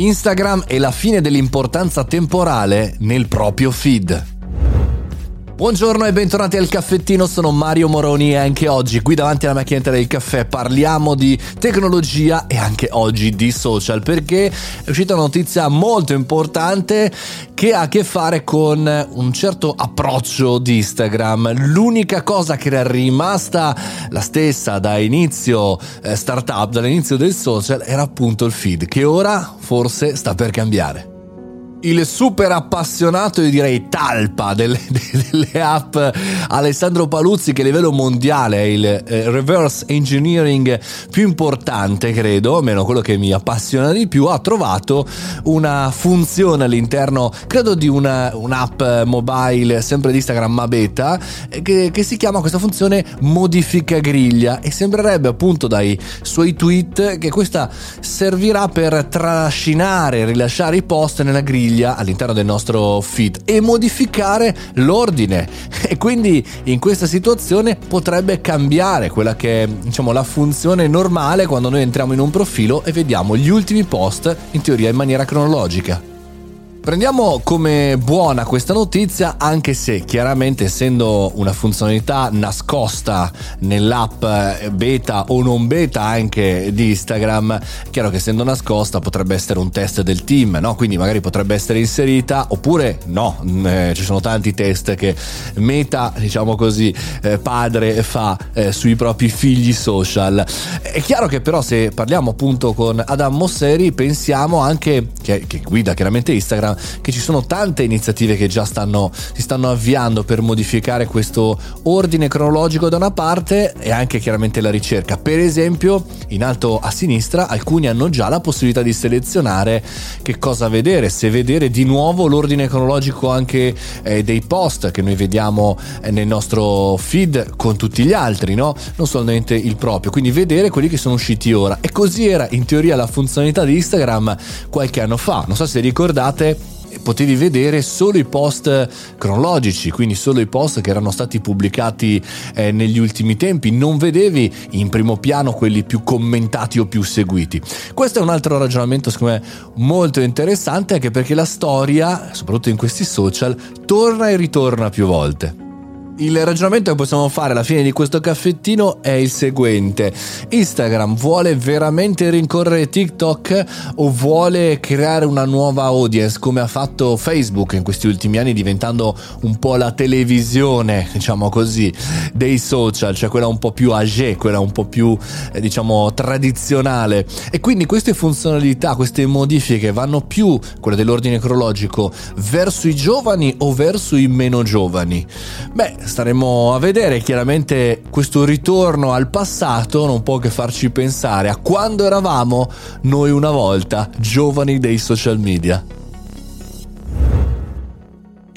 Instagram e la fine dell'importanza temporale nel proprio feed. Buongiorno e bentornati al caffettino, sono Mario Moroni e anche oggi qui davanti alla macchinetta del caffè parliamo di tecnologia e anche oggi di social perché è uscita una notizia molto importante che ha a che fare con un certo approccio di Instagram. L'unica cosa che era rimasta la stessa da inizio eh, startup, dall'inizio del social, era appunto il feed che ora forse sta per cambiare il super appassionato, io direi talpa delle, delle, app. Alessandro Paluzzi che a livello mondiale è il eh, reverse engineering più importante credo, almeno quello che mi appassiona di più, ha trovato una funzione all'interno credo di una, un'app mobile sempre di Instagram ma beta che, che si chiama questa funzione modifica griglia. E sembrerebbe appunto dai suoi tweet che questa servirà per trascinare, rilasciare i post nella griglia griglia all'interno del nostro feed e modificare l'ordine e quindi in questa situazione potrebbe cambiare quella che è diciamo la funzione normale quando noi entriamo in un profilo e vediamo gli ultimi post in teoria in maniera cronologica. Prendiamo come buona questa notizia anche se chiaramente essendo una funzionalità nascosta nell'app eh, beta o non beta anche di Instagram, chiaro che essendo nascosta potrebbe essere un test del team, no? quindi magari potrebbe essere inserita oppure no, mm, eh, ci sono tanti test che Meta, diciamo così, eh, padre fa eh, sui propri figli social. È chiaro che però se parliamo appunto con Adam Mosseri pensiamo anche, che, che guida chiaramente Instagram, che ci sono tante iniziative che già stanno, si stanno avviando per modificare questo ordine cronologico da una parte e anche chiaramente la ricerca. Per esempio, in alto a sinistra alcuni hanno già la possibilità di selezionare che cosa vedere, se vedere di nuovo l'ordine cronologico anche eh, dei post che noi vediamo eh, nel nostro feed con tutti gli altri, no? Non solamente il proprio, quindi vedere quelli che sono usciti ora. E così era in teoria la funzionalità di Instagram qualche anno fa. Non so se ricordate potevi vedere solo i post cronologici, quindi solo i post che erano stati pubblicati eh, negli ultimi tempi, non vedevi in primo piano quelli più commentati o più seguiti. Questo è un altro ragionamento secondo me molto interessante anche perché la storia, soprattutto in questi social, torna e ritorna più volte. Il ragionamento che possiamo fare alla fine di questo caffettino è il seguente. Instagram vuole veramente rincorrere TikTok o vuole creare una nuova audience come ha fatto Facebook in questi ultimi anni diventando un po' la televisione, diciamo così, dei social, cioè quella un po' più age, quella un po' più eh, diciamo tradizionale. E quindi queste funzionalità, queste modifiche vanno più, quelle dell'ordine cronologico, verso i giovani o verso i meno giovani? Beh, staremo a vedere. Chiaramente questo ritorno al passato non può che farci pensare a quando eravamo noi una volta giovani dei social media.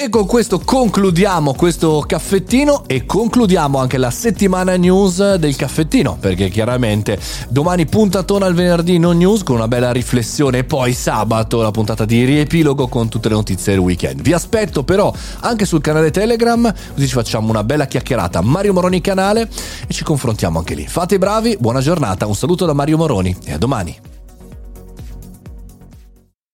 E con questo concludiamo questo caffettino e concludiamo anche la settimana news del caffettino, perché chiaramente domani puntatona al venerdì non news con una bella riflessione e poi sabato la puntata di riepilogo con tutte le notizie del weekend. Vi aspetto però anche sul canale Telegram, così ci facciamo una bella chiacchierata. Mario Moroni canale e ci confrontiamo anche lì. Fate i bravi, buona giornata, un saluto da Mario Moroni e a domani.